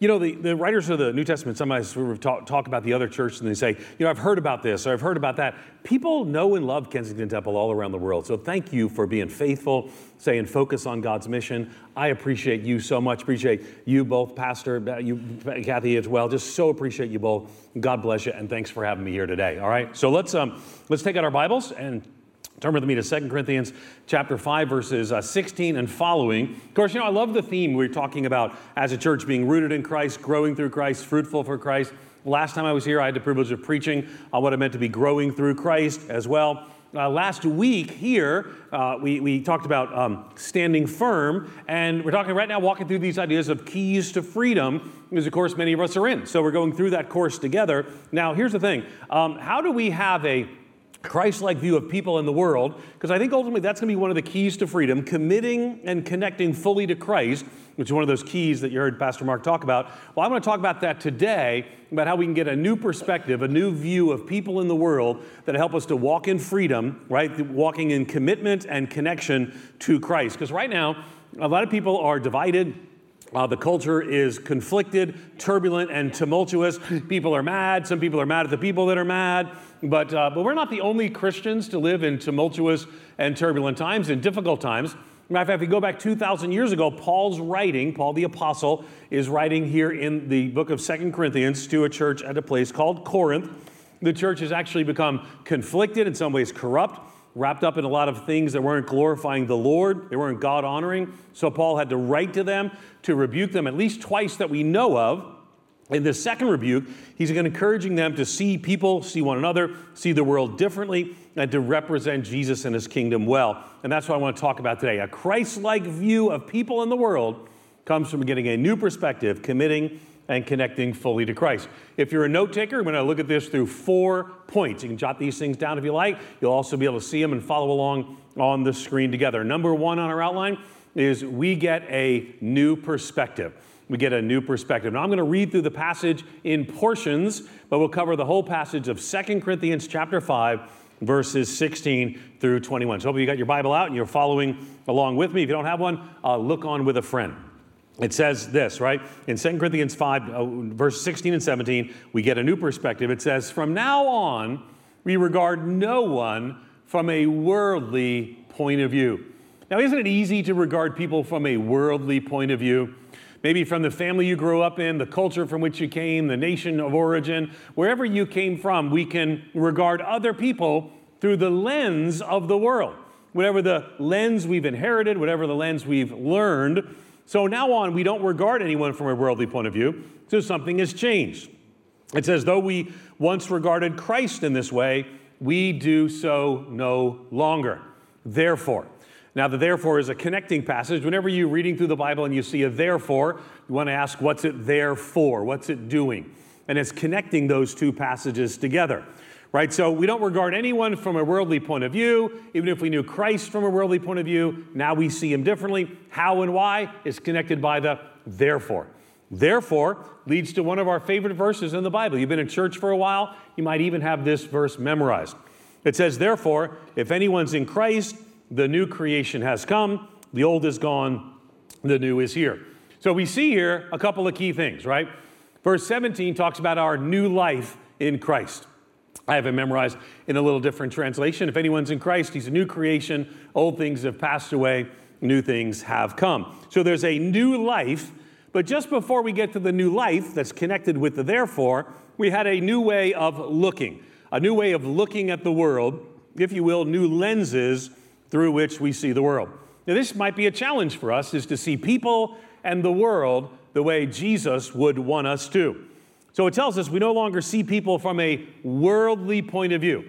You know, the, the writers of the New Testament sometimes talk, talk about the other church and they say, you know, I've heard about this or I've heard about that. People know and love Kensington Temple all around the world. So thank you for being faithful, staying focused on God's mission. I appreciate you so much. Appreciate you both, Pastor, uh, you, Kathy, as well. Just so appreciate you both. God bless you, and thanks for having me here today. All right, so let's um, let's take out our Bibles and Turn with me to 2 Corinthians chapter 5, verses uh, 16 and following. Of course, you know, I love the theme we're talking about as a church being rooted in Christ, growing through Christ, fruitful for Christ. Last time I was here, I had the privilege of preaching on what it meant to be growing through Christ as well. Uh, last week here, uh, we, we talked about um, standing firm, and we're talking right now, walking through these ideas of keys to freedom, because of course many of us are in. So we're going through that course together. Now, here's the thing um, how do we have a Christ like view of people in the world, because I think ultimately that's going to be one of the keys to freedom, committing and connecting fully to Christ, which is one of those keys that you heard Pastor Mark talk about. Well, I'm going to talk about that today, about how we can get a new perspective, a new view of people in the world that help us to walk in freedom, right? Walking in commitment and connection to Christ. Because right now, a lot of people are divided uh, the culture is conflicted, turbulent, and tumultuous. People are mad. Some people are mad at the people that are mad. But, uh, but we're not the only Christians to live in tumultuous and turbulent times, in difficult times. Matter of fact, if you go back 2,000 years ago, Paul's writing, Paul the Apostle, is writing here in the book of Second Corinthians to a church at a place called Corinth. The church has actually become conflicted, in some ways corrupt wrapped up in a lot of things that weren't glorifying the Lord, they weren't God honoring. So Paul had to write to them to rebuke them at least twice that we know of. In the second rebuke, he's encouraging them to see people, see one another, see the world differently, and to represent Jesus and his kingdom well. And that's what I want to talk about today. A Christ like view of people in the world comes from getting a new perspective, committing and connecting fully to Christ. If you're a note taker, I'm going to look at this through four points. You can jot these things down if you like. You'll also be able to see them and follow along on the screen together. Number one on our outline is we get a new perspective. We get a new perspective. Now I'm going to read through the passage in portions, but we'll cover the whole passage of Second Corinthians chapter 5 verses 16 through 21. So hope you got your Bible out and you're following along with me. If you don't have one, uh, look on with a friend it says this, right? In 2 Corinthians 5, uh, verse 16 and 17, we get a new perspective. It says, From now on, we regard no one from a worldly point of view. Now, isn't it easy to regard people from a worldly point of view? Maybe from the family you grew up in, the culture from which you came, the nation of origin, wherever you came from, we can regard other people through the lens of the world. Whatever the lens we've inherited, whatever the lens we've learned, so now on, we don't regard anyone from a worldly point of view, so something has changed. It says, though we once regarded Christ in this way, we do so no longer. Therefore, now the therefore is a connecting passage. Whenever you're reading through the Bible and you see a therefore, you want to ask, what's it there for? What's it doing? And it's connecting those two passages together right? So we don't regard anyone from a worldly point of view. Even if we knew Christ from a worldly point of view, now we see him differently. How and why is connected by the therefore. Therefore leads to one of our favorite verses in the Bible. You've been in church for a while, you might even have this verse memorized. It says, Therefore, if anyone's in Christ, the new creation has come, the old is gone, the new is here. So we see here a couple of key things, right? Verse 17 talks about our new life in Christ. I have it memorized in a little different translation. If anyone's in Christ, he's a new creation. Old things have passed away, new things have come. So there's a new life. But just before we get to the new life that's connected with the therefore, we had a new way of looking, a new way of looking at the world, if you will, new lenses through which we see the world. Now, this might be a challenge for us, is to see people and the world the way Jesus would want us to. So it tells us we no longer see people from a worldly point of view.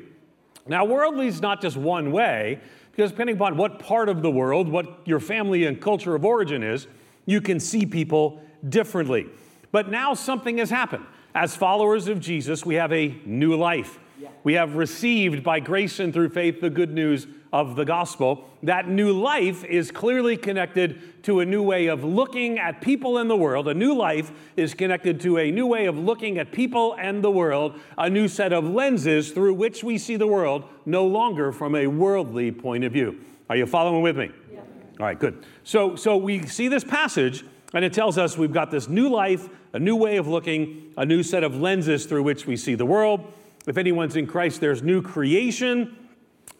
Now, worldly is not just one way, because depending upon what part of the world, what your family and culture of origin is, you can see people differently. But now something has happened. As followers of Jesus, we have a new life. We have received by grace and through faith the good news of the gospel. That new life is clearly connected to a new way of looking at people in the world. A new life is connected to a new way of looking at people and the world, a new set of lenses through which we see the world, no longer from a worldly point of view. Are you following with me? Yeah. All right, good. So, so we see this passage And it tells us we've got this new life, a new way of looking, a new set of lenses through which we see the world. If anyone's in Christ, there's new creation,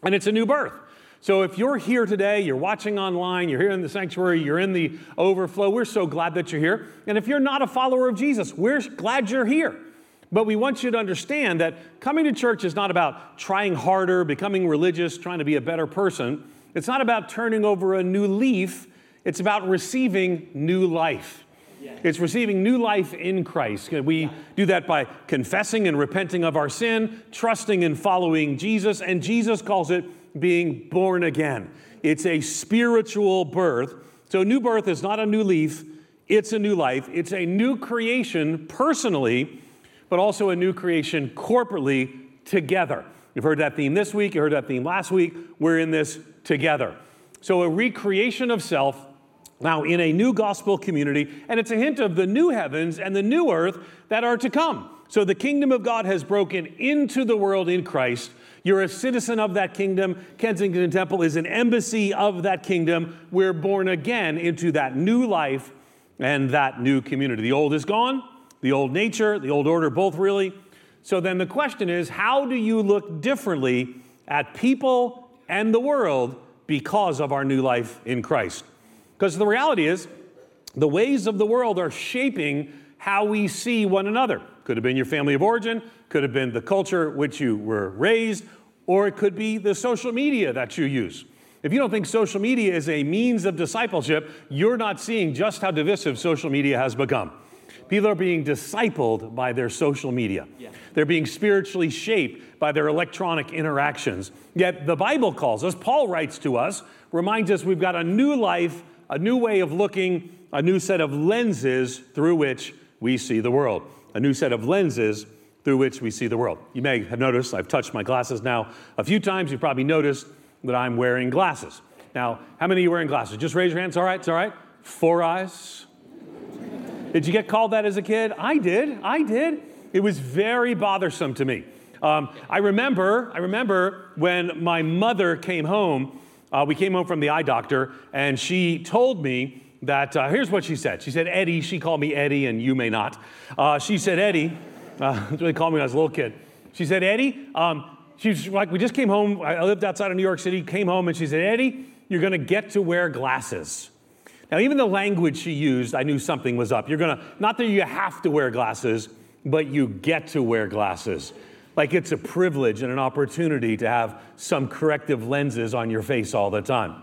and it's a new birth. So if you're here today, you're watching online, you're here in the sanctuary, you're in the overflow, we're so glad that you're here. And if you're not a follower of Jesus, we're glad you're here. But we want you to understand that coming to church is not about trying harder, becoming religious, trying to be a better person. It's not about turning over a new leaf, it's about receiving new life. It's receiving new life in Christ. We do that by confessing and repenting of our sin, trusting and following Jesus, and Jesus calls it being born again. It's a spiritual birth. So, new birth is not a new leaf, it's a new life. It's a new creation personally, but also a new creation corporately together. You've heard that theme this week, you heard that theme last week. We're in this together. So, a recreation of self now in a new gospel community, and it's a hint of the new heavens and the new earth that are to come. So, the kingdom of God has broken into the world in Christ. You're a citizen of that kingdom. Kensington Temple is an embassy of that kingdom. We're born again into that new life and that new community. The old is gone, the old nature, the old order, both really. So then the question is how do you look differently at people and the world because of our new life in Christ? Because the reality is, the ways of the world are shaping how we see one another. Could have been your family of origin, could have been the culture which you were raised, or it could be the social media that you use. If you don't think social media is a means of discipleship, you're not seeing just how divisive social media has become. People are being discipled by their social media. Yeah. They're being spiritually shaped by their electronic interactions. Yet the Bible calls us, Paul writes to us, reminds us we've got a new life, a new way of looking, a new set of lenses through which we see the world. A new set of lenses through which we see the world. You may have noticed I've touched my glasses now a few times. You've probably noticed that I'm wearing glasses. Now, how many of you wearing glasses? Just raise your hands. All right, it's all right. Four eyes. Did you get called that as a kid? I did. I did. It was very bothersome to me. Um, I remember. I remember when my mother came home. Uh, we came home from the eye doctor, and she told me that. Uh, here's what she said. She said, "Eddie." She called me Eddie, and you may not. Uh, she said, "Eddie." Uh, that's what they called me when I was a little kid. She said, Eddie, um, she's like, we just came home. I lived outside of New York City, came home, and she said, Eddie, you're going to get to wear glasses. Now, even the language she used, I knew something was up. You're going to, not that you have to wear glasses, but you get to wear glasses. Like it's a privilege and an opportunity to have some corrective lenses on your face all the time.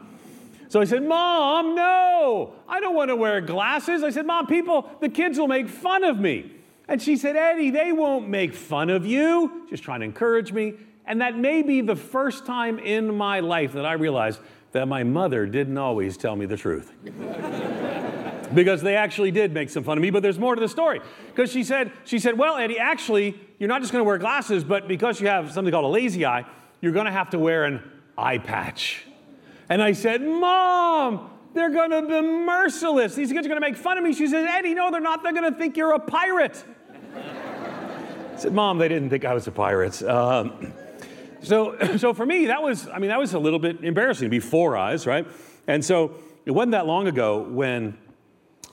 So I said, Mom, no, I don't want to wear glasses. I said, Mom, people, the kids will make fun of me. And she said, Eddie, they won't make fun of you, just trying to encourage me. And that may be the first time in my life that I realized that my mother didn't always tell me the truth. because they actually did make some fun of me, but there's more to the story. Because she said, she said, Well, Eddie, actually, you're not just gonna wear glasses, but because you have something called a lazy eye, you're gonna have to wear an eye patch. And I said, Mom, they're gonna be merciless. These kids are gonna make fun of me. She said, Eddie, no, they're not. They're gonna think you're a pirate. I said, Mom, they didn't think I was a pirate. Um, so, so for me, that was, I mean, that was a little bit embarrassing to be four eyes, right? And so it wasn't that long ago when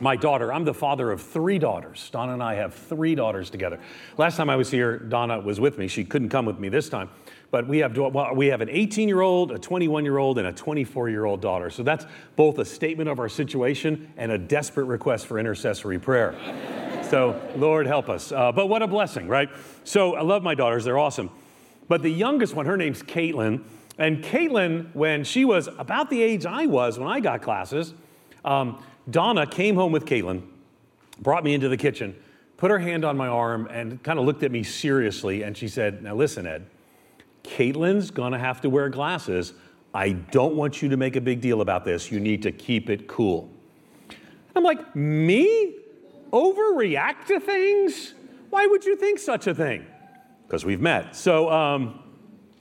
my daughter, I'm the father of three daughters. Donna and I have three daughters together. Last time I was here, Donna was with me. She couldn't come with me this time. But we have, well, we have an 18 year old, a 21 year old, and a 24 year old daughter. So that's both a statement of our situation and a desperate request for intercessory prayer. So, Lord, help us. Uh, but what a blessing, right? So, I love my daughters, they're awesome. But the youngest one, her name's Caitlin. And Caitlin, when she was about the age I was when I got classes, um, Donna came home with Caitlin, brought me into the kitchen, put her hand on my arm, and kind of looked at me seriously. And she said, Now, listen, Ed, Caitlin's gonna have to wear glasses. I don't want you to make a big deal about this. You need to keep it cool. I'm like, Me? overreact to things? Why would you think such a thing? Because we've met. So, um,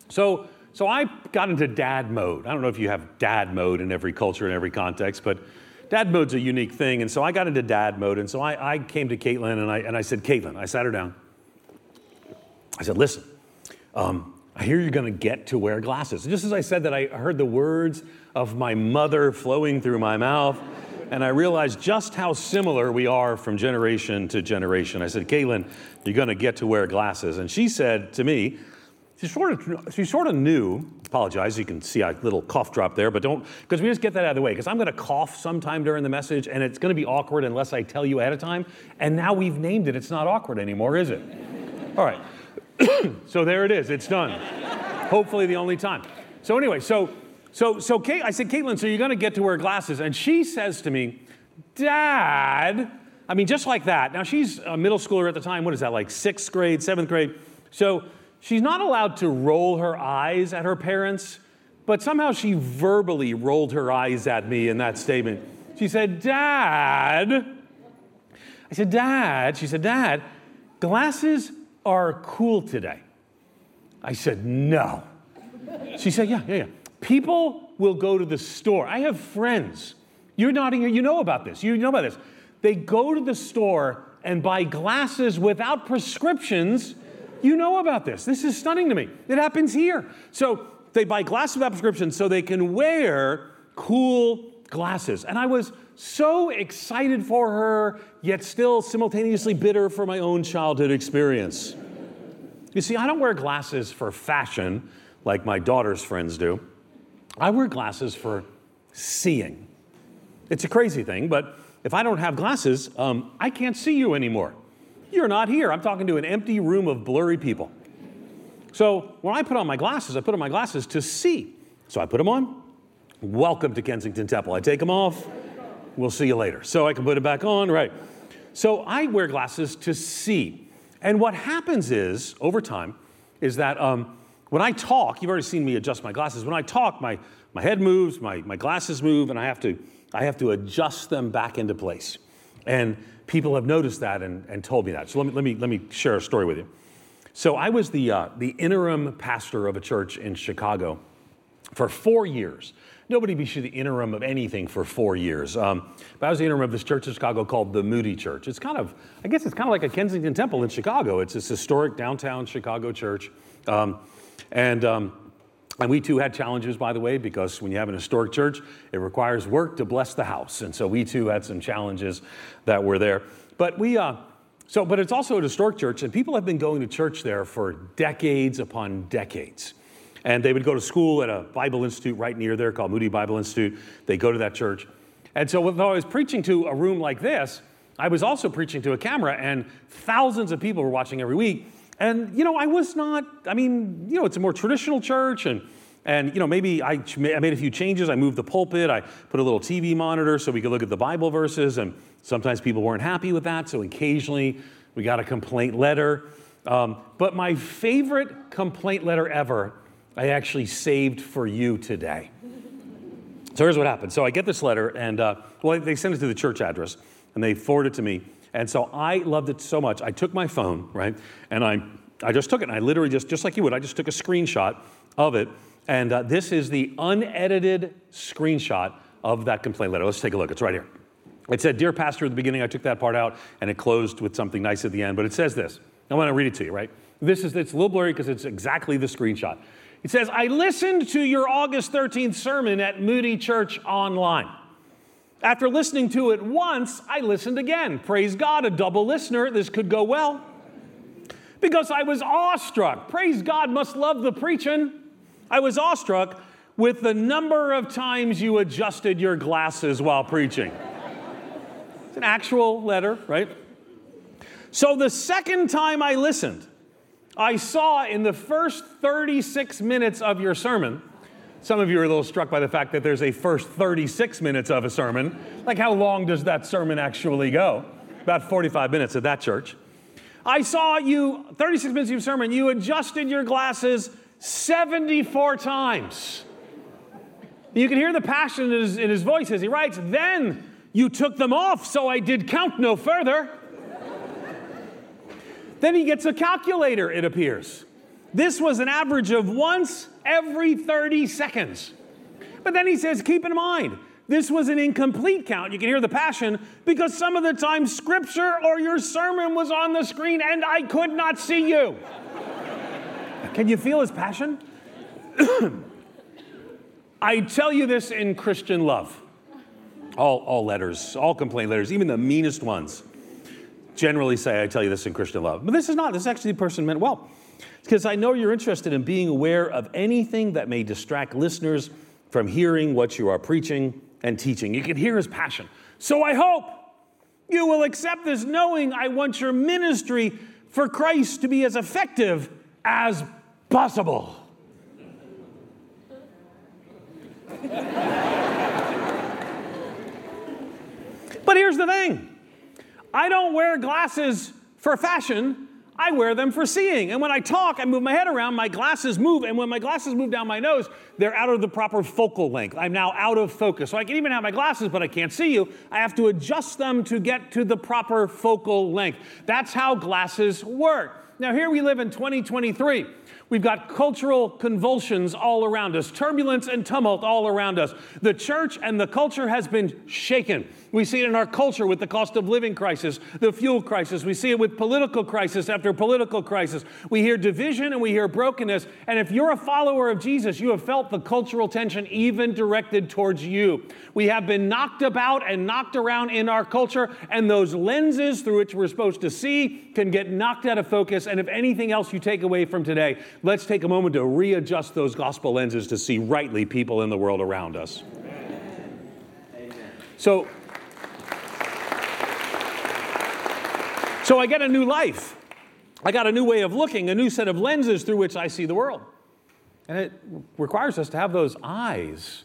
so, so I got into dad mode. I don't know if you have dad mode in every culture and every context, but dad mode's a unique thing. And so I got into dad mode. And so I, I came to Caitlin and I, and I said, Caitlin, I sat her down. I said, listen, um, I hear you're going to get to wear glasses. Just as I said that, I heard the words of my mother flowing through my mouth. and I realized just how similar we are from generation to generation. I said, Caitlin, you're going to get to wear glasses. And she said to me, she sort of, she sort of knew, apologize, you can see a little cough drop there, but don't, because we just get that out of the way, because I'm going to cough sometime during the message, and it's going to be awkward unless I tell you ahead of time. And now we've named it, it's not awkward anymore, is it? All right. so there it is, it's done. Hopefully the only time. So anyway, so so, so Kate, I said, Caitlin, so you're going to get to wear glasses. And she says to me, Dad, I mean, just like that. Now, she's a middle schooler at the time. What is that, like sixth grade, seventh grade? So she's not allowed to roll her eyes at her parents, but somehow she verbally rolled her eyes at me in that statement. She said, Dad, I said, Dad, she said, Dad, glasses are cool today. I said, No. She said, Yeah, yeah, yeah. People will go to the store. I have friends. You're nodding here. You know about this. You know about this. They go to the store and buy glasses without prescriptions. You know about this. This is stunning to me. It happens here. So they buy glasses without prescriptions so they can wear cool glasses. And I was so excited for her, yet still simultaneously bitter for my own childhood experience. You see, I don't wear glasses for fashion like my daughter's friends do. I wear glasses for seeing. It's a crazy thing, but if I don't have glasses, um, I can't see you anymore. You're not here. I'm talking to an empty room of blurry people. So when I put on my glasses, I put on my glasses to see. So I put them on. Welcome to Kensington Temple. I take them off. We'll see you later. So I can put it back on, right? So I wear glasses to see. And what happens is, over time, is that um, when I talk, you've already seen me adjust my glasses. When I talk, my, my head moves, my, my glasses move, and I have, to, I have to adjust them back into place. And people have noticed that and, and told me that. So let me, let, me, let me share a story with you. So I was the, uh, the interim pastor of a church in Chicago for four years. Nobody be sure the interim of anything for four years. Um, but I was the interim of this church in Chicago called the Moody Church. It's kind of, I guess it's kind of like a Kensington Temple in Chicago. It's this historic downtown Chicago church. Um, and, um, and we too had challenges, by the way, because when you have an historic church, it requires work to bless the house. And so we too had some challenges that were there. But we, uh, so, but it's also a historic church, and people have been going to church there for decades upon decades. And they would go to school at a Bible Institute right near there called Moody Bible Institute. They go to that church. And so, when I was preaching to a room like this, I was also preaching to a camera, and thousands of people were watching every week. And, you know, I was not, I mean, you know, it's a more traditional church and, and you know, maybe I, I made a few changes. I moved the pulpit. I put a little TV monitor so we could look at the Bible verses. And sometimes people weren't happy with that. So occasionally we got a complaint letter. Um, but my favorite complaint letter ever, I actually saved for you today. So here's what happened. So I get this letter, and uh, well, they sent it to the church address, and they forward it to me. And so I loved it so much. I took my phone, right? And I, I just took it and I literally just, just like you would, I just took a screenshot of it. And uh, this is the unedited screenshot of that complaint letter. Let's take a look. It's right here. It said, Dear Pastor, at the beginning, I took that part out and it closed with something nice at the end. But it says this. I want to read it to you, right? This is, it's a little blurry because it's exactly the screenshot. It says, I listened to your August 13th sermon at Moody Church Online. After listening to it once, I listened again. Praise God, a double listener. This could go well. Because I was awestruck. Praise God, must love the preaching. I was awestruck with the number of times you adjusted your glasses while preaching. It's an actual letter, right? So the second time I listened, I saw in the first 36 minutes of your sermon some of you are a little struck by the fact that there's a first 36 minutes of a sermon. Like, how long does that sermon actually go? About 45 minutes at that church. I saw you, 36 minutes of sermon, you adjusted your glasses 74 times. You can hear the passion in his, in his voice as he writes, Then you took them off, so I did count no further. then he gets a calculator, it appears. This was an average of once every 30 seconds. But then he says, keep in mind, this was an incomplete count. You can hear the passion because some of the time scripture or your sermon was on the screen and I could not see you. can you feel his passion? I tell you this in Christian love. All, all letters, all complaint letters, even the meanest ones, generally say, I tell you this in Christian love. But this is not. This is actually the person meant well. Because I know you're interested in being aware of anything that may distract listeners from hearing what you are preaching and teaching. You can hear his passion. So I hope you will accept this, knowing I want your ministry for Christ to be as effective as possible. but here's the thing I don't wear glasses for fashion. I wear them for seeing. And when I talk, I move my head around, my glasses move. And when my glasses move down my nose, they're out of the proper focal length. I'm now out of focus. So I can even have my glasses, but I can't see you. I have to adjust them to get to the proper focal length. That's how glasses work. Now, here we live in 2023. We've got cultural convulsions all around us, turbulence and tumult all around us. The church and the culture has been shaken. We see it in our culture with the cost of living crisis, the fuel crisis. We see it with political crisis after political crisis. We hear division and we hear brokenness. And if you're a follower of Jesus, you have felt the cultural tension even directed towards you. We have been knocked about and knocked around in our culture, and those lenses through which we're supposed to see can get knocked out of focus. And if anything else you take away from today, let's take a moment to readjust those gospel lenses to see rightly people in the world around us. So, So I get a new life. I got a new way of looking, a new set of lenses through which I see the world. And it requires us to have those eyes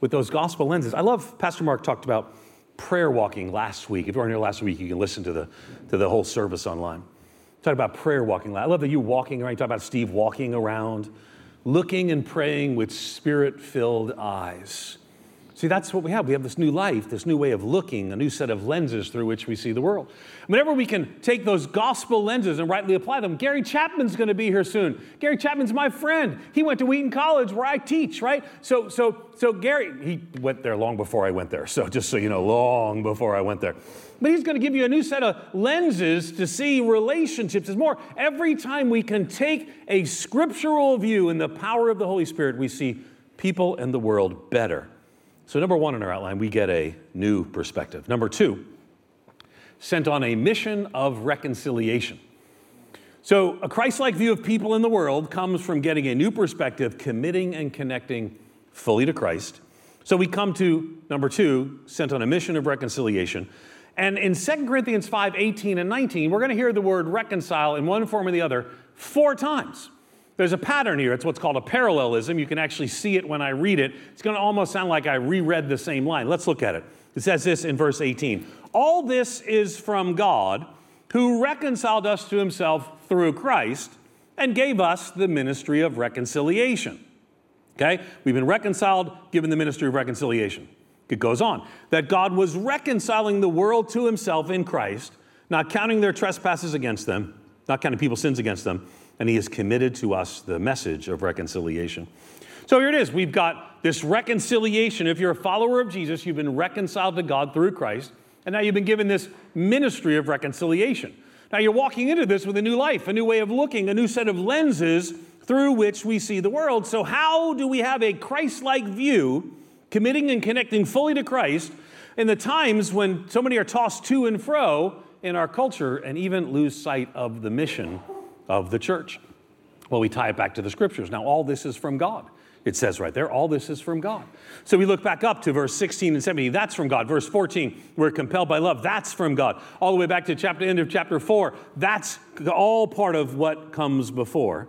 with those gospel lenses. I love, Pastor Mark talked about prayer walking last week. If you weren't here last week, you can listen to the, to the whole service online. Talk about prayer walking. I love that you walking around. You talk about Steve walking around, looking and praying with spirit filled eyes. See, that's what we have. We have this new life, this new way of looking, a new set of lenses through which we see the world. Whenever we can take those gospel lenses and rightly apply them, Gary Chapman's going to be here soon. Gary Chapman's my friend. He went to Wheaton College where I teach, right? So, so, so Gary, he went there long before I went there. So just so you know, long before I went there. But he's going to give you a new set of lenses to see relationships as more. Every time we can take a scriptural view in the power of the Holy Spirit, we see people and the world better. So, number one in our outline, we get a new perspective. Number two, sent on a mission of reconciliation. So, a Christ like view of people in the world comes from getting a new perspective, committing and connecting fully to Christ. So, we come to number two, sent on a mission of reconciliation. And in 2 Corinthians 5 18 and 19, we're going to hear the word reconcile in one form or the other four times. There's a pattern here. It's what's called a parallelism. You can actually see it when I read it. It's going to almost sound like I reread the same line. Let's look at it. It says this in verse 18 All this is from God, who reconciled us to himself through Christ and gave us the ministry of reconciliation. Okay? We've been reconciled, given the ministry of reconciliation. It goes on that God was reconciling the world to himself in Christ, not counting their trespasses against them, not counting people's sins against them and he has committed to us the message of reconciliation. So here it is. We've got this reconciliation. If you're a follower of Jesus, you've been reconciled to God through Christ, and now you've been given this ministry of reconciliation. Now you're walking into this with a new life, a new way of looking, a new set of lenses through which we see the world. So, how do we have a Christ like view, committing and connecting fully to Christ in the times when so many are tossed to and fro in our culture and even lose sight of the mission of the church. Well, we tie it back to the scriptures. Now, all this is from God. It says right there, all this is from God. So we look back up to verse 16 and 17. That's from God. Verse 14, we're compelled by love. That's from God. All the way back to chapter end of chapter 4. That's all part of what comes before.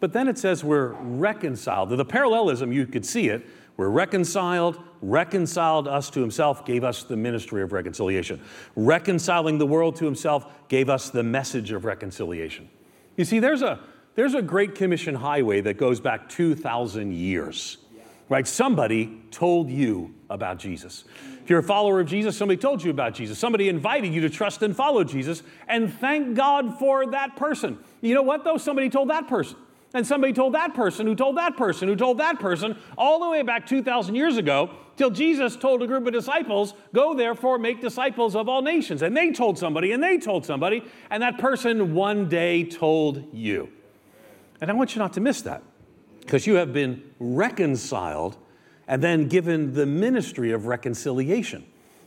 But then it says we're reconciled. The parallelism, you could see it. We're reconciled, reconciled us to himself, gave us the ministry of reconciliation. Reconciling the world to himself gave us the message of reconciliation. You see, there's a, there's a Great Commission highway that goes back 2,000 years, right? Somebody told you about Jesus. If you're a follower of Jesus, somebody told you about Jesus. Somebody invited you to trust and follow Jesus, and thank God for that person. You know what, though? Somebody told that person. And somebody told that person, who told that person, who told that person, all the way back 2,000 years ago, till Jesus told a group of disciples, Go therefore, make disciples of all nations. And they told somebody, and they told somebody, and that person one day told you. And I want you not to miss that, because you have been reconciled and then given the ministry of reconciliation.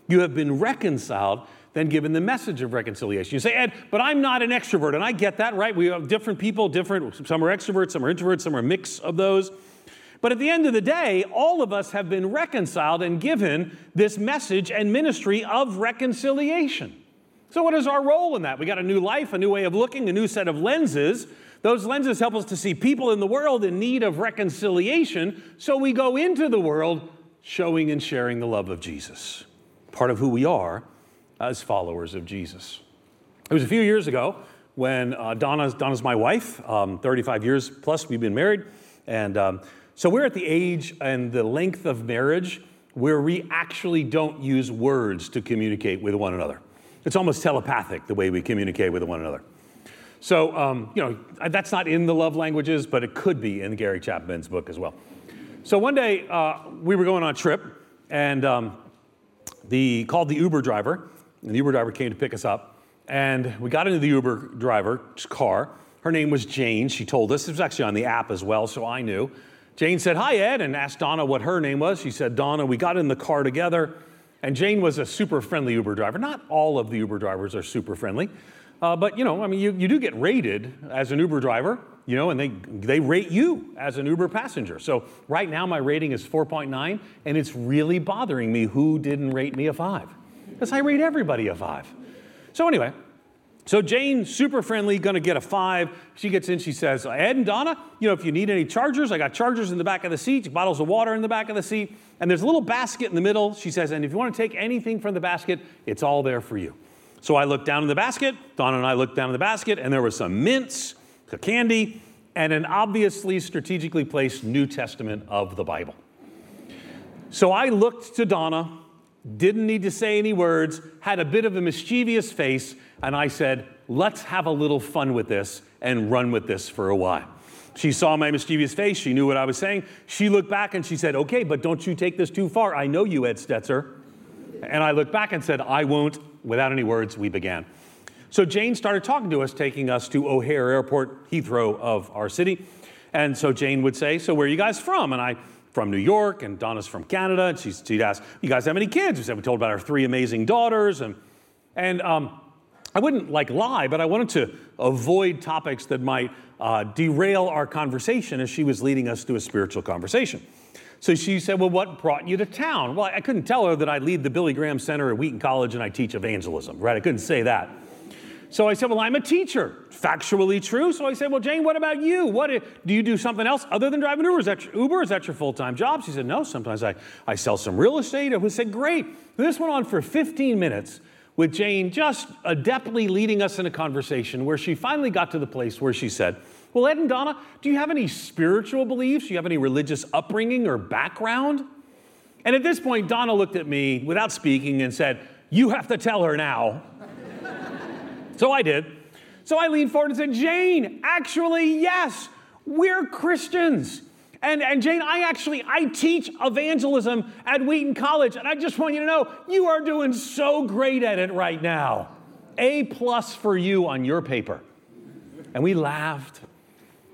you have been reconciled, then given the message of reconciliation. You say, Ed, but I'm not an extrovert. And I get that, right? We have different people, different, some are extroverts, some are introverts, some are a mix of those. But at the end of the day, all of us have been reconciled and given this message and ministry of reconciliation. So, what is our role in that? We got a new life, a new way of looking, a new set of lenses. Those lenses help us to see people in the world in need of reconciliation, so we go into the world showing and sharing the love of Jesus. Part of who we are as followers of Jesus. It was a few years ago when uh, Donna's, Donna's my wife, um, 35 years plus we've been married. And um, so we're at the age and the length of marriage where we actually don't use words to communicate with one another. It's almost telepathic the way we communicate with one another. So, um, you know, that's not in the love languages, but it could be in Gary Chapman's book as well. So one day uh, we were going on a trip, and um, the called the Uber driver, and the Uber driver came to pick us up, and we got into the Uber driver's car. Her name was Jane. She told us it was actually on the app as well, so I knew. Jane said, "Hi, Ed," and asked Donna what her name was. She said, "Donna." We got in the car together. And Jane was a super friendly Uber driver. Not all of the Uber drivers are super friendly, uh, but you know, I mean, you, you do get rated as an Uber driver, you know, and they, they rate you as an Uber passenger. So right now my rating is 4.9, and it's really bothering me who didn't rate me a five, because I rate everybody a five. So anyway, so Jane, super friendly, gonna get a five. She gets in, she says, Ed and Donna, you know, if you need any chargers, I got chargers in the back of the seat, bottles of water in the back of the seat, and there's a little basket in the middle. She says, and if you wanna take anything from the basket, it's all there for you. So I looked down in the basket, Donna and I looked down in the basket, and there was some mints, some candy, and an obviously strategically placed New Testament of the Bible. So I looked to Donna, didn't need to say any words, had a bit of a mischievous face, and I said, Let's have a little fun with this and run with this for a while. She saw my mischievous face. She knew what I was saying. She looked back and she said, Okay, but don't you take this too far. I know you, Ed Stetzer. And I looked back and said, I won't. Without any words, we began. So Jane started talking to us, taking us to O'Hare Airport, Heathrow of our city. And so Jane would say, So where are you guys from? And I, from New York, and Donna's from Canada. And she'd ask, You guys have any kids? We said, We told about our three amazing daughters. And, and um, I wouldn't like lie, but I wanted to avoid topics that might uh, derail our conversation as she was leading us to a spiritual conversation. So she said, Well, what brought you to town? Well, I couldn't tell her that I lead the Billy Graham Center at Wheaton College and I teach evangelism, right? I couldn't say that. So I said, Well, I'm a teacher. Factually true. So I said, Well, Jane, what about you? What do you do something else other than driving Uber? Is that your, Uber? Is that your full time job? She said, No, sometimes I, I sell some real estate. I said, Great. This went on for 15 minutes with Jane just adeptly leading us in a conversation where she finally got to the place where she said, Well, Ed and Donna, do you have any spiritual beliefs? Do you have any religious upbringing or background? And at this point, Donna looked at me without speaking and said, You have to tell her now. So I did. So I leaned forward and said, Jane, actually, yes, we're Christians. And, and Jane, I actually, I teach evangelism at Wheaton College, and I just want you to know, you are doing so great at it right now. A plus for you on your paper. And we laughed.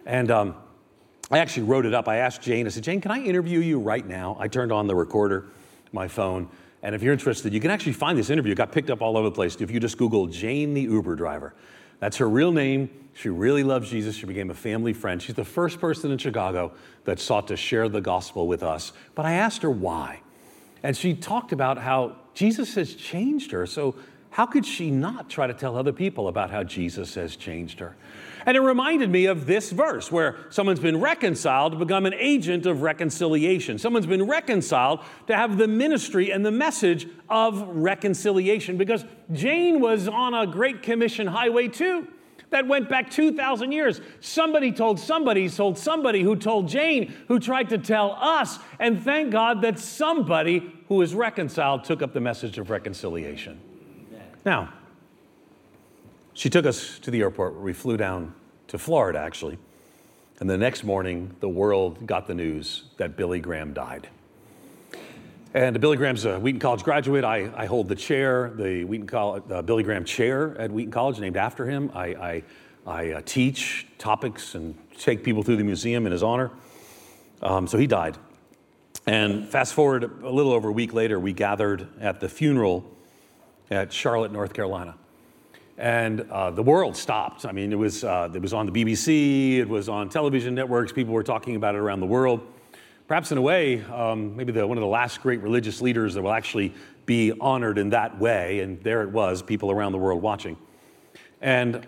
And um, I actually wrote it up. I asked Jane, I said, Jane, can I interview you right now? I turned on the recorder, my phone. And if you're interested, you can actually find this interview. It got picked up all over the place. If you just Google Jane the Uber driver, that's her real name. She really loves Jesus. She became a family friend. She's the first person in Chicago that sought to share the gospel with us. But I asked her why. And she talked about how Jesus has changed her. So, how could she not try to tell other people about how Jesus has changed her? And it reminded me of this verse where someone's been reconciled to become an agent of reconciliation. Someone's been reconciled to have the ministry and the message of reconciliation because Jane was on a Great Commission highway too that went back 2,000 years. Somebody told somebody, told somebody who told Jane, who tried to tell us. And thank God that somebody who is reconciled took up the message of reconciliation. Now, she took us to the airport we flew down to Florida, actually. And the next morning, the world got the news that Billy Graham died. And Billy Graham's a Wheaton College graduate. I, I hold the chair, the Wheaton College, uh, Billy Graham Chair at Wheaton College, named after him. I, I, I uh, teach topics and take people through the museum in his honor. Um, so he died. And fast forward a little over a week later, we gathered at the funeral at Charlotte, North Carolina. And uh, the world stopped. I mean, it was, uh, it was on the BBC, it was on television networks, people were talking about it around the world. Perhaps in a way, um, maybe the, one of the last great religious leaders that will actually be honored in that way. And there it was, people around the world watching. And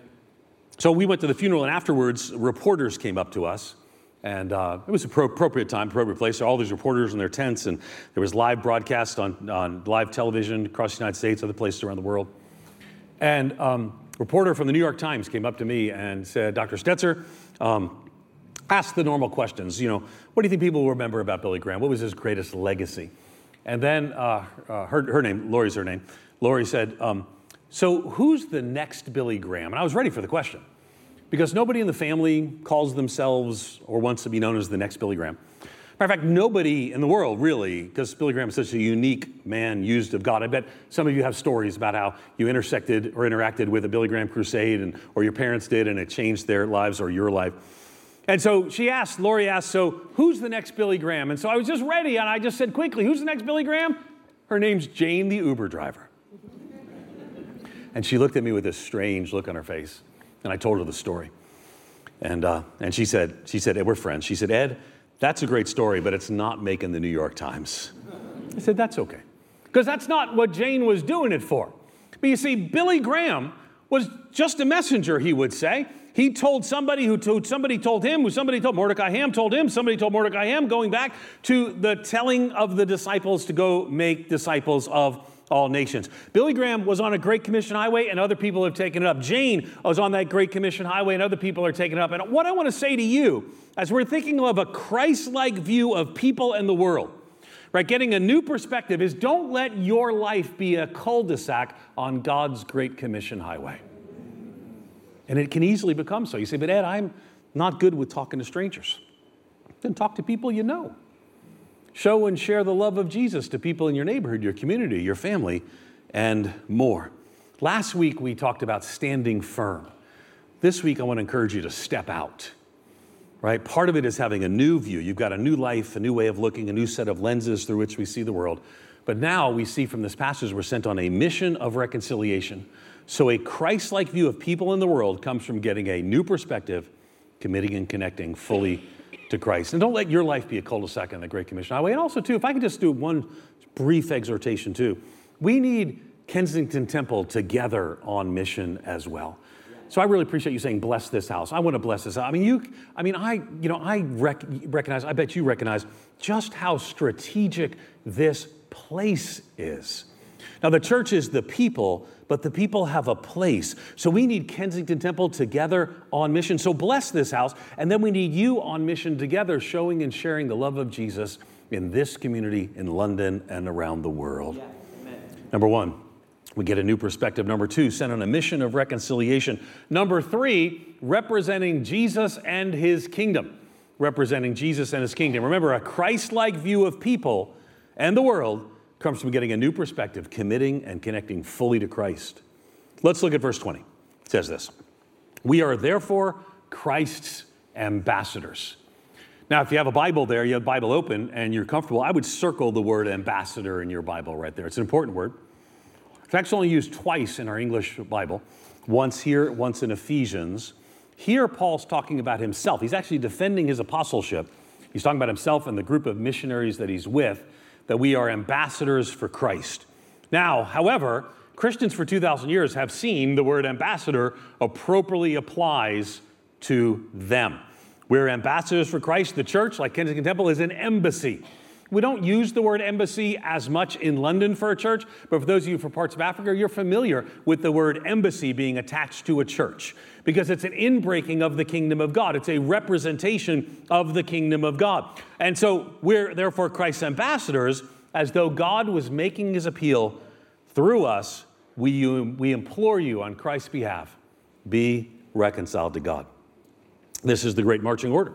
so we went to the funeral, and afterwards, reporters came up to us and uh, it was an appropriate time, appropriate place. So all these reporters in their tents, and there was live broadcast on, on live television across the United States, other places around the world. And um, reporter from the New York Times came up to me and said, Dr. Stetzer, um, ask the normal questions. You know, what do you think people will remember about Billy Graham? What was his greatest legacy? And then uh, uh, her, her name, Lori's her name, Lori said, um, so who's the next Billy Graham? And I was ready for the question because nobody in the family calls themselves or wants to be known as the next Billy Graham. Matter of fact, nobody in the world really, because Billy Graham is such a unique man used of God. I bet some of you have stories about how you intersected or interacted with a Billy Graham crusade, and, or your parents did, and it changed their lives or your life. And so she asked, Lori asked, so who's the next Billy Graham? And so I was just ready, and I just said quickly, who's the next Billy Graham? Her name's Jane, the Uber driver. and she looked at me with this strange look on her face. And I told her the story. And, uh, and she said, she said, we're friends. She said, Ed, that's a great story, but it's not making the New York Times. I said, that's okay. Because that's not what Jane was doing it for. But you see, Billy Graham was just a messenger, he would say. He told somebody who told somebody told him, who somebody told Mordecai Ham told him, somebody told Mordecai Ham, going back to the telling of the disciples to go make disciples of all nations. Billy Graham was on a Great Commission highway, and other people have taken it up. Jane was on that Great Commission highway, and other people are taking it up. And what I want to say to you, as we're thinking of a Christ like view of people and the world, right, getting a new perspective is don't let your life be a cul de sac on God's Great Commission highway. And it can easily become so. You say, but Ed, I'm not good with talking to strangers. Then talk to people you know. Show and share the love of Jesus to people in your neighborhood, your community, your family, and more. Last week we talked about standing firm. This week I want to encourage you to step out. Right? Part of it is having a new view. You've got a new life, a new way of looking, a new set of lenses through which we see the world. But now we see from this passage we're sent on a mission of reconciliation. So a Christ like view of people in the world comes from getting a new perspective, committing and connecting fully to Christ. And don't let your life be a cul-de-sac on the Great Commission Highway. And also, too, if I could just do one brief exhortation, too, we need Kensington Temple together on mission as well. So I really appreciate you saying, bless this house. I want to bless this house. I mean, you, I mean, I, you know, I rec- recognize, I bet you recognize just how strategic this place is. Now, the church is the people, but the people have a place. So we need Kensington Temple together on mission. So bless this house. And then we need you on mission together, showing and sharing the love of Jesus in this community in London and around the world. Yeah, Number one, we get a new perspective. Number two, sent on a mission of reconciliation. Number three, representing Jesus and his kingdom. Representing Jesus and his kingdom. Remember, a Christ like view of people and the world comes from getting a new perspective, committing and connecting fully to Christ. Let's look at verse 20. It says this We are therefore Christ's ambassadors. Now, if you have a Bible there, you have Bible open, and you're comfortable, I would circle the word ambassador in your Bible right there. It's an important word. In fact, It's only used twice in our English Bible once here, once in Ephesians. Here, Paul's talking about himself. He's actually defending his apostleship. He's talking about himself and the group of missionaries that he's with that we are ambassadors for Christ. Now, however, Christians for 2,000 years have seen the word ambassador appropriately applies to them. We're ambassadors for Christ. The church, like Kensington Temple, is an embassy. We don't use the word embassy as much in London for a church, but for those of you from parts of Africa, you're familiar with the word embassy being attached to a church because it's an inbreaking of the kingdom of God. It's a representation of the kingdom of God. And so we're therefore Christ's ambassadors, as though God was making his appeal through us. We, we implore you on Christ's behalf be reconciled to God. This is the great marching order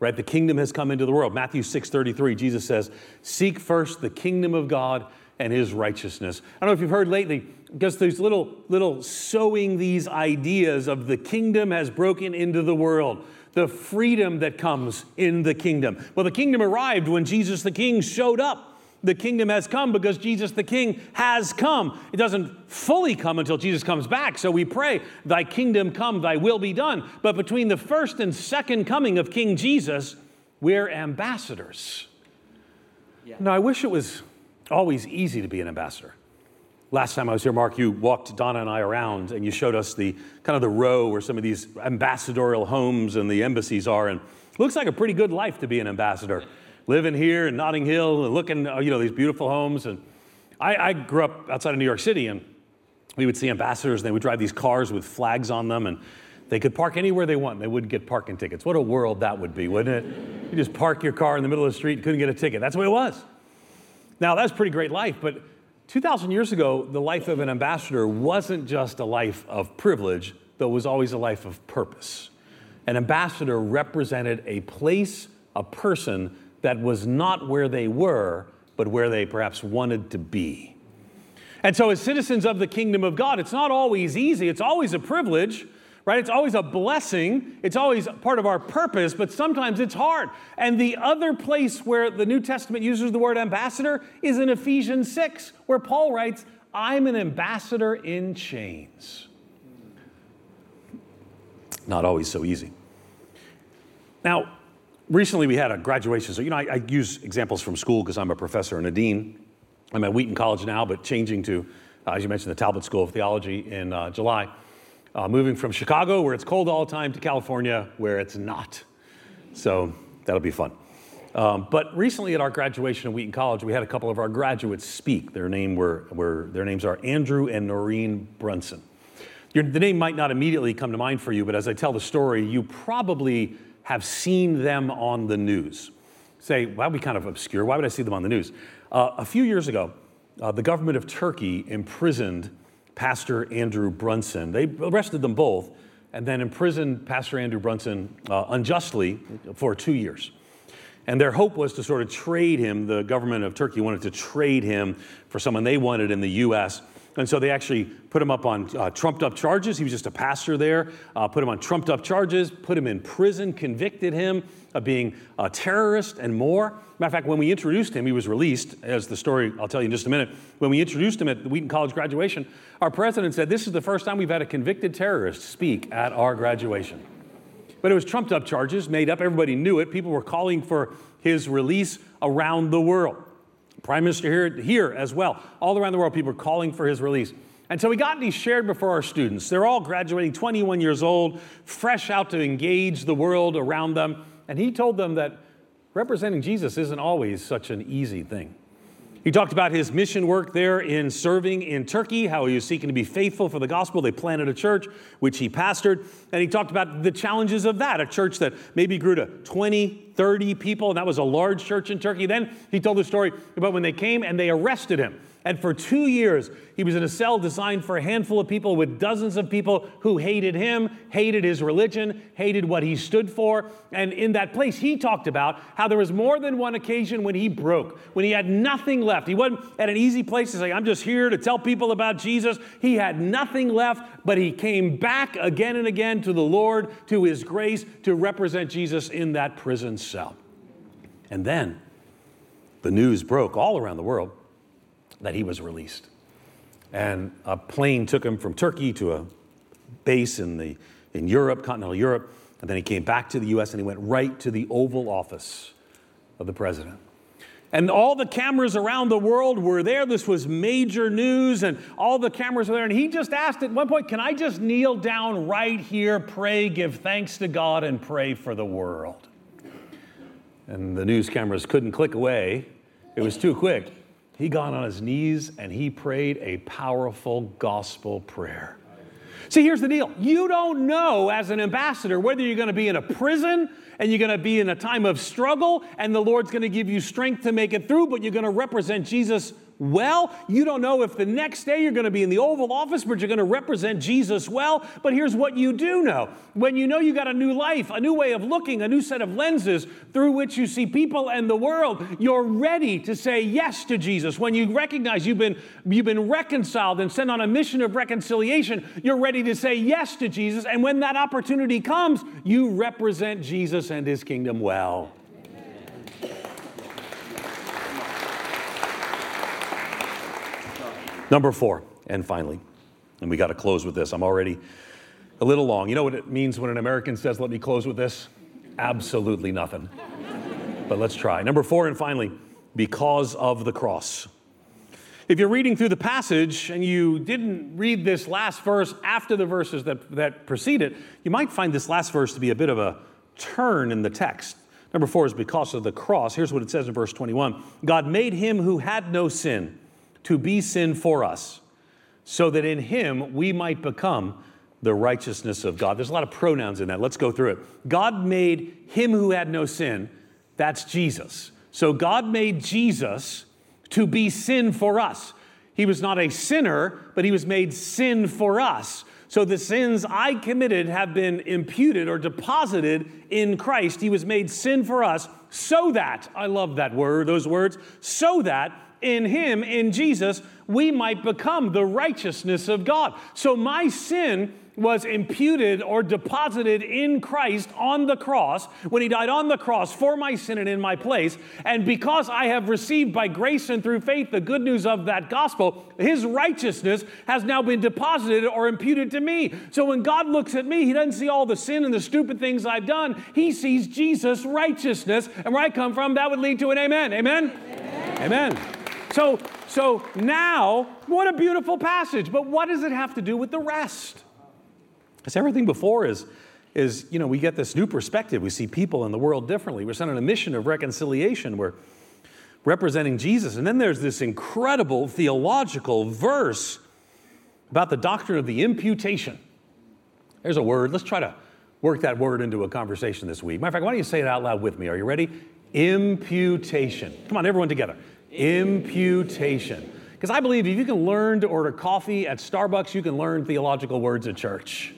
right the kingdom has come into the world matthew 6.33 jesus says seek first the kingdom of god and his righteousness. I don't know if you've heard lately, because there's little, little sowing these ideas of the kingdom has broken into the world, the freedom that comes in the kingdom. Well, the kingdom arrived when Jesus the King showed up. The kingdom has come because Jesus the King has come. It doesn't fully come until Jesus comes back. So we pray, Thy kingdom come, Thy will be done. But between the first and second coming of King Jesus, we're ambassadors. Yeah. Now, I wish it was always easy to be an ambassador. Last time I was here, Mark, you walked Donna and I around and you showed us the kind of the row where some of these ambassadorial homes and the embassies are. And it looks like a pretty good life to be an ambassador. Living here in Notting Hill and looking, uh, you know, these beautiful homes. And I, I grew up outside of New York City and we would see ambassadors and they would drive these cars with flags on them and they could park anywhere they want. They wouldn't get parking tickets. What a world that would be, wouldn't it? You just park your car in the middle of the street and couldn't get a ticket. That's the way it was. Now, that's pretty great life, but 2,000 years ago, the life of an ambassador wasn't just a life of privilege, but was always a life of purpose. An ambassador represented a place, a person that was not where they were, but where they perhaps wanted to be. And so, as citizens of the kingdom of God, it's not always easy, it's always a privilege right? It's always a blessing, it's always part of our purpose, but sometimes it's hard. And the other place where the New Testament uses the word ambassador is in Ephesians 6, where Paul writes, I'm an ambassador in chains. Not always so easy. Now, recently we had a graduation. So, you know, I, I use examples from school because I'm a professor and a dean. I'm at Wheaton College now, but changing to, uh, as you mentioned, the Talbot School of Theology in uh, July uh, moving from Chicago, where it's cold all the time, to California, where it's not. So that'll be fun. Um, but recently at our graduation at Wheaton College, we had a couple of our graduates speak. Their, name were, were, their names are Andrew and Norine Brunson. Your, the name might not immediately come to mind for you, but as I tell the story, you probably have seen them on the news. Say, why well, we kind of obscure? Why would I see them on the news? Uh, a few years ago, uh, the government of Turkey imprisoned Pastor Andrew Brunson. They arrested them both and then imprisoned Pastor Andrew Brunson uh, unjustly for two years. And their hope was to sort of trade him. The government of Turkey wanted to trade him for someone they wanted in the U.S. And so they actually put him up on uh, trumped up charges. He was just a pastor there, uh, put him on trumped up charges, put him in prison, convicted him of being a terrorist and more. Matter of fact, when we introduced him, he was released, as the story I'll tell you in just a minute. When we introduced him at the Wheaton College graduation, our president said, This is the first time we've had a convicted terrorist speak at our graduation. But it was trumped up charges, made up. Everybody knew it. People were calling for his release around the world. Prime Minister here, here as well. All around the world, people are calling for his release. And so we got these shared before our students. They're all graduating, 21 years old, fresh out to engage the world around them. And he told them that representing Jesus isn't always such an easy thing. He talked about his mission work there in serving in Turkey, how he was seeking to be faithful for the gospel. They planted a church, which he pastored. And he talked about the challenges of that, a church that maybe grew to 20, 30 people, and that was a large church in Turkey. Then he told the story about when they came and they arrested him. And for two years, he was in a cell designed for a handful of people with dozens of people who hated him, hated his religion, hated what he stood for. And in that place, he talked about how there was more than one occasion when he broke, when he had nothing left. He wasn't at an easy place to say, I'm just here to tell people about Jesus. He had nothing left, but he came back again and again to the Lord, to his grace, to represent Jesus in that prison cell. And then the news broke all around the world that he was released. And a plane took him from Turkey to a base in, the, in Europe, continental Europe, and then he came back to the US and he went right to the Oval Office of the president. And all the cameras around the world were there. This was major news, and all the cameras were there. And he just asked at one point, Can I just kneel down right here, pray, give thanks to God, and pray for the world? And the news cameras couldn't click away, it was too quick he got on his knees and he prayed a powerful gospel prayer. See, here's the deal. You don't know as an ambassador whether you're going to be in a prison and you're going to be in a time of struggle and the Lord's going to give you strength to make it through, but you're going to represent Jesus well. You don't know if the next day you're going to be in the Oval Office, but you're going to represent Jesus well. But here's what you do know when you know you got a new life, a new way of looking, a new set of lenses through which you see people and the world, you're ready to say yes to Jesus. When you recognize you've been, you've been reconciled and sent on a mission of reconciliation, you're ready to say yes to Jesus. And when that opportunity comes, you represent Jesus and his kingdom well. Number four, and finally, and we got to close with this. I'm already a little long. You know what it means when an American says, let me close with this? Absolutely nothing. but let's try. Number four, and finally, because of the cross. If you're reading through the passage and you didn't read this last verse after the verses that, that precede it, you might find this last verse to be a bit of a turn in the text. Number four is because of the cross. Here's what it says in verse 21 God made him who had no sin to be sin for us, so that in him we might become the righteousness of God. There's a lot of pronouns in that. Let's go through it. God made him who had no sin, that's Jesus. So God made Jesus to be sin for us. He was not a sinner, but he was made sin for us. So the sins I committed have been imputed or deposited in Christ. He was made sin for us so that, I love that word, those words, so that in Him, in Jesus, we might become the righteousness of God. So my sin was imputed or deposited in Christ on the cross when he died on the cross for my sin and in my place. And because I have received by grace and through faith the good news of that gospel, his righteousness has now been deposited or imputed to me. So when God looks at me, he doesn't see all the sin and the stupid things I've done. He sees Jesus' righteousness. And where I come from, that would lead to an amen. Amen. Amen. amen. So, so now, what a beautiful passage. But what does it have to do with the rest? Because everything before is, is, you know, we get this new perspective. We see people in the world differently. We're sent on a mission of reconciliation. We're representing Jesus. And then there's this incredible theological verse about the doctrine of the imputation. There's a word. Let's try to work that word into a conversation this week. Matter of fact, why don't you say it out loud with me? Are you ready? Imputation. Come on, everyone together. Imputation. Because I believe if you can learn to order coffee at Starbucks, you can learn theological words at church.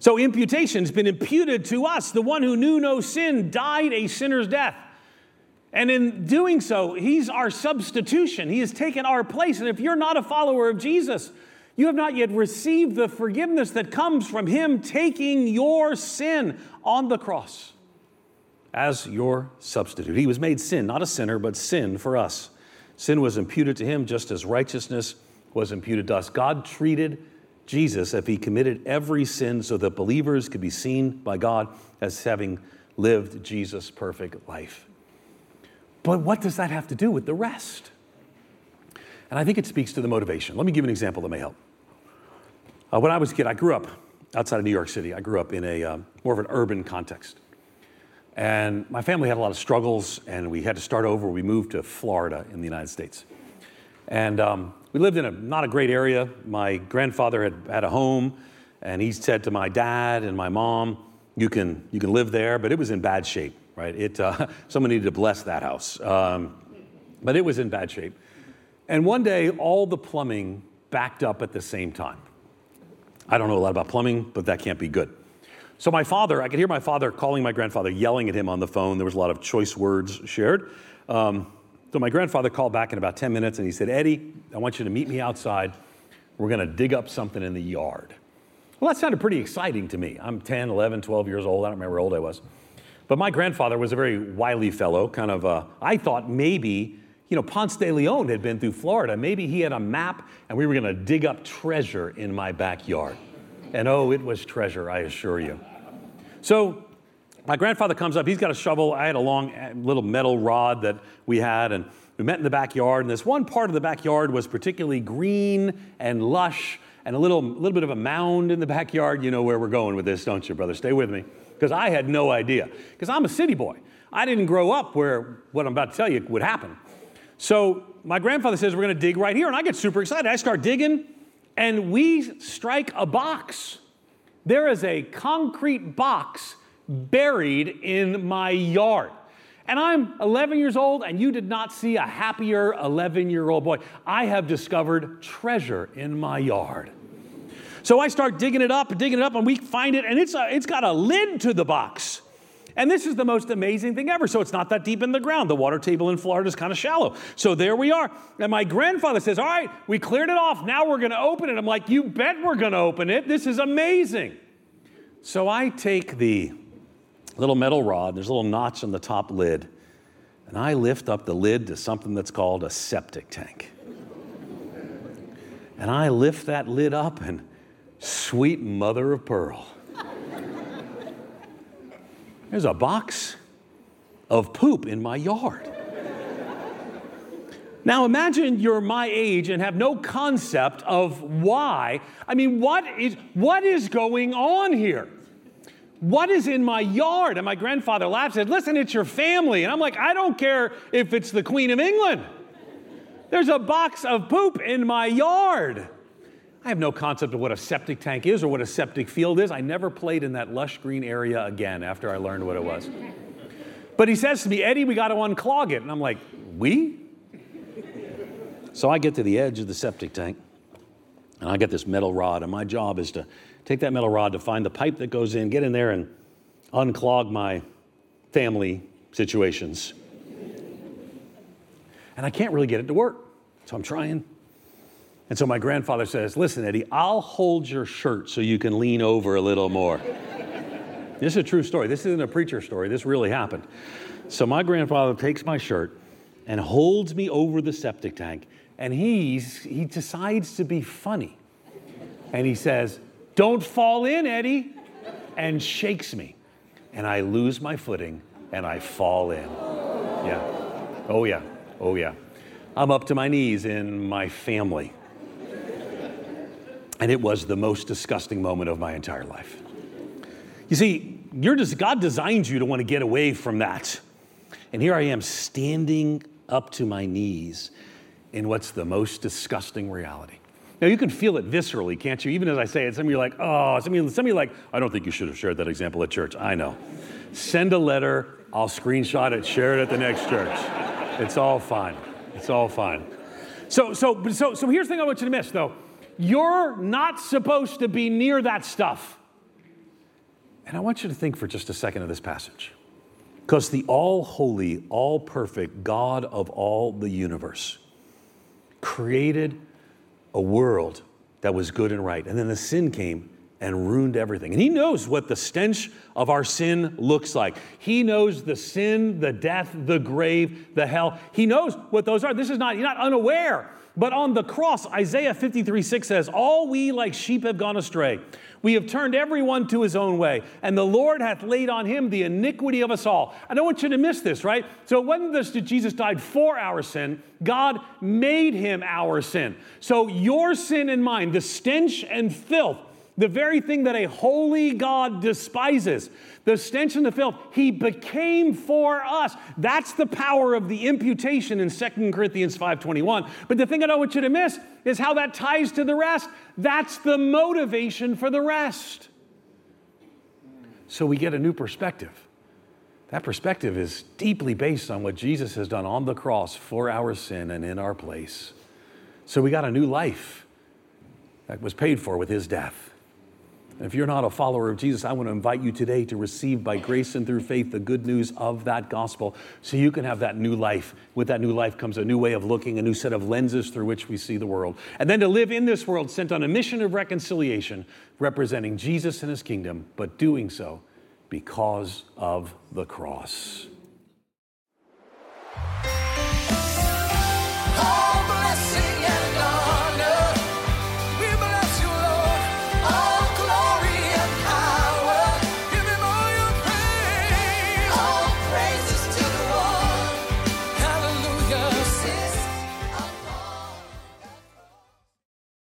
So, imputation has been imputed to us. The one who knew no sin died a sinner's death. And in doing so, he's our substitution. He has taken our place. And if you're not a follower of Jesus, you have not yet received the forgiveness that comes from him taking your sin on the cross as your substitute. He was made sin, not a sinner, but sin for us. Sin was imputed to him just as righteousness was imputed to us. God treated Jesus if he committed every sin so that believers could be seen by God as having lived Jesus' perfect life. But what does that have to do with the rest? And I think it speaks to the motivation. Let me give an example that may help. Uh, when I was a kid, I grew up outside of New York City. I grew up in a uh, more of an urban context. And my family had a lot of struggles, and we had to start over. We moved to Florida in the United States. And um, we lived in a not a great area. My grandfather had had a home, and he said to my dad and my mom, "You can you can live there," but it was in bad shape. Right? It uh, someone needed to bless that house, um, but it was in bad shape. And one day, all the plumbing backed up at the same time. I don't know a lot about plumbing, but that can't be good. So my father, I could hear my father calling my grandfather, yelling at him on the phone. There was a lot of choice words shared. Um, so my grandfather called back in about 10 minutes and he said, Eddie, I want you to meet me outside. We're going to dig up something in the yard. Well, that sounded pretty exciting to me. I'm 10, 11, 12 years old. I don't remember how old I was. But my grandfather was a very wily fellow, kind of, uh, I thought maybe, you know, Ponce de Leon had been through Florida. Maybe he had a map and we were going to dig up treasure in my backyard. And oh, it was treasure, I assure you. So my grandfather comes up. He's got a shovel. I had a long uh, little metal rod that we had, and we met in the backyard. And this one part of the backyard was particularly green and lush, and a little, little bit of a mound in the backyard. You know where we're going with this, don't you, brother? Stay with me. Because I had no idea. Because I'm a city boy. I didn't grow up where what I'm about to tell you would happen. So my grandfather says, We're going to dig right here. And I get super excited. I start digging, and we strike a box. There is a concrete box buried in my yard. And I'm 11 years old, and you did not see a happier 11 year old boy. I have discovered treasure in my yard. So I start digging it up digging it up, and we find it, and it's, a, it's got a lid to the box. And this is the most amazing thing ever. So it's not that deep in the ground. The water table in Florida is kind of shallow. So there we are. And my grandfather says, All right, we cleared it off. Now we're going to open it. I'm like, You bet we're going to open it. This is amazing. So I take the little metal rod, there's a little notch on the top lid, and I lift up the lid to something that's called a septic tank. And I lift that lid up, and sweet mother of pearl there's a box of poop in my yard. Now imagine you're my age and have no concept of why. I mean, what is, what is going on here? What is in my yard? And my grandfather laughed and said, Listen, it's your family. And I'm like, I don't care if it's the Queen of England. There's a box of poop in my yard. I have no concept of what a septic tank is or what a septic field is. I never played in that lush green area again after I learned what it was. But he says to me, Eddie, we got to unclog it. And I'm like, we? So I get to the edge of the septic tank and I get this metal rod, and my job is to take that metal rod to find the pipe that goes in, get in there and unclog my family situations. And I can't really get it to work. So I'm trying, and so my grandfather says, Listen, Eddie, I'll hold your shirt so you can lean over a little more. this is a true story. This isn't a preacher story. This really happened. So my grandfather takes my shirt and holds me over the septic tank, and he's, he decides to be funny. And he says, Don't fall in, Eddie, and shakes me. And I lose my footing and I fall in. Yeah. Oh, yeah. Oh, yeah. I'm up to my knees in my family. And it was the most disgusting moment of my entire life. You see, just, God designed you to want to get away from that. And here I am standing up to my knees in what's the most disgusting reality. Now, you can feel it viscerally, can't you? Even as I say it, some of you are like, oh, some of you, some of you are like, I don't think you should have shared that example at church. I know. Send a letter, I'll screenshot it, share it at the next church. It's all fine. It's all fine. So, so, so, so here's the thing I want you to miss, though. You're not supposed to be near that stuff. And I want you to think for just a second of this passage. Because the all holy, all perfect God of all the universe created a world that was good and right. And then the sin came and ruined everything. And He knows what the stench of our sin looks like. He knows the sin, the death, the grave, the hell. He knows what those are. This is not, you're not unaware but on the cross, Isaiah 53 6 says, All we like sheep have gone astray. We have turned everyone to his own way, and the Lord hath laid on him the iniquity of us all. I don't want you to miss this, right? So it wasn't that Jesus died for our sin, God made him our sin. So your sin and mine, the stench and filth, the very thing that a holy God despises, the stench and the filth, he became for us. That's the power of the imputation in 2 Corinthians 5:21. But the thing I don't want you to miss is how that ties to the rest. That's the motivation for the rest. So we get a new perspective. That perspective is deeply based on what Jesus has done on the cross for our sin and in our place. So we got a new life that was paid for with his death. If you're not a follower of Jesus, I want to invite you today to receive by grace and through faith the good news of that gospel so you can have that new life. With that new life comes a new way of looking, a new set of lenses through which we see the world. And then to live in this world sent on a mission of reconciliation, representing Jesus and his kingdom, but doing so because of the cross.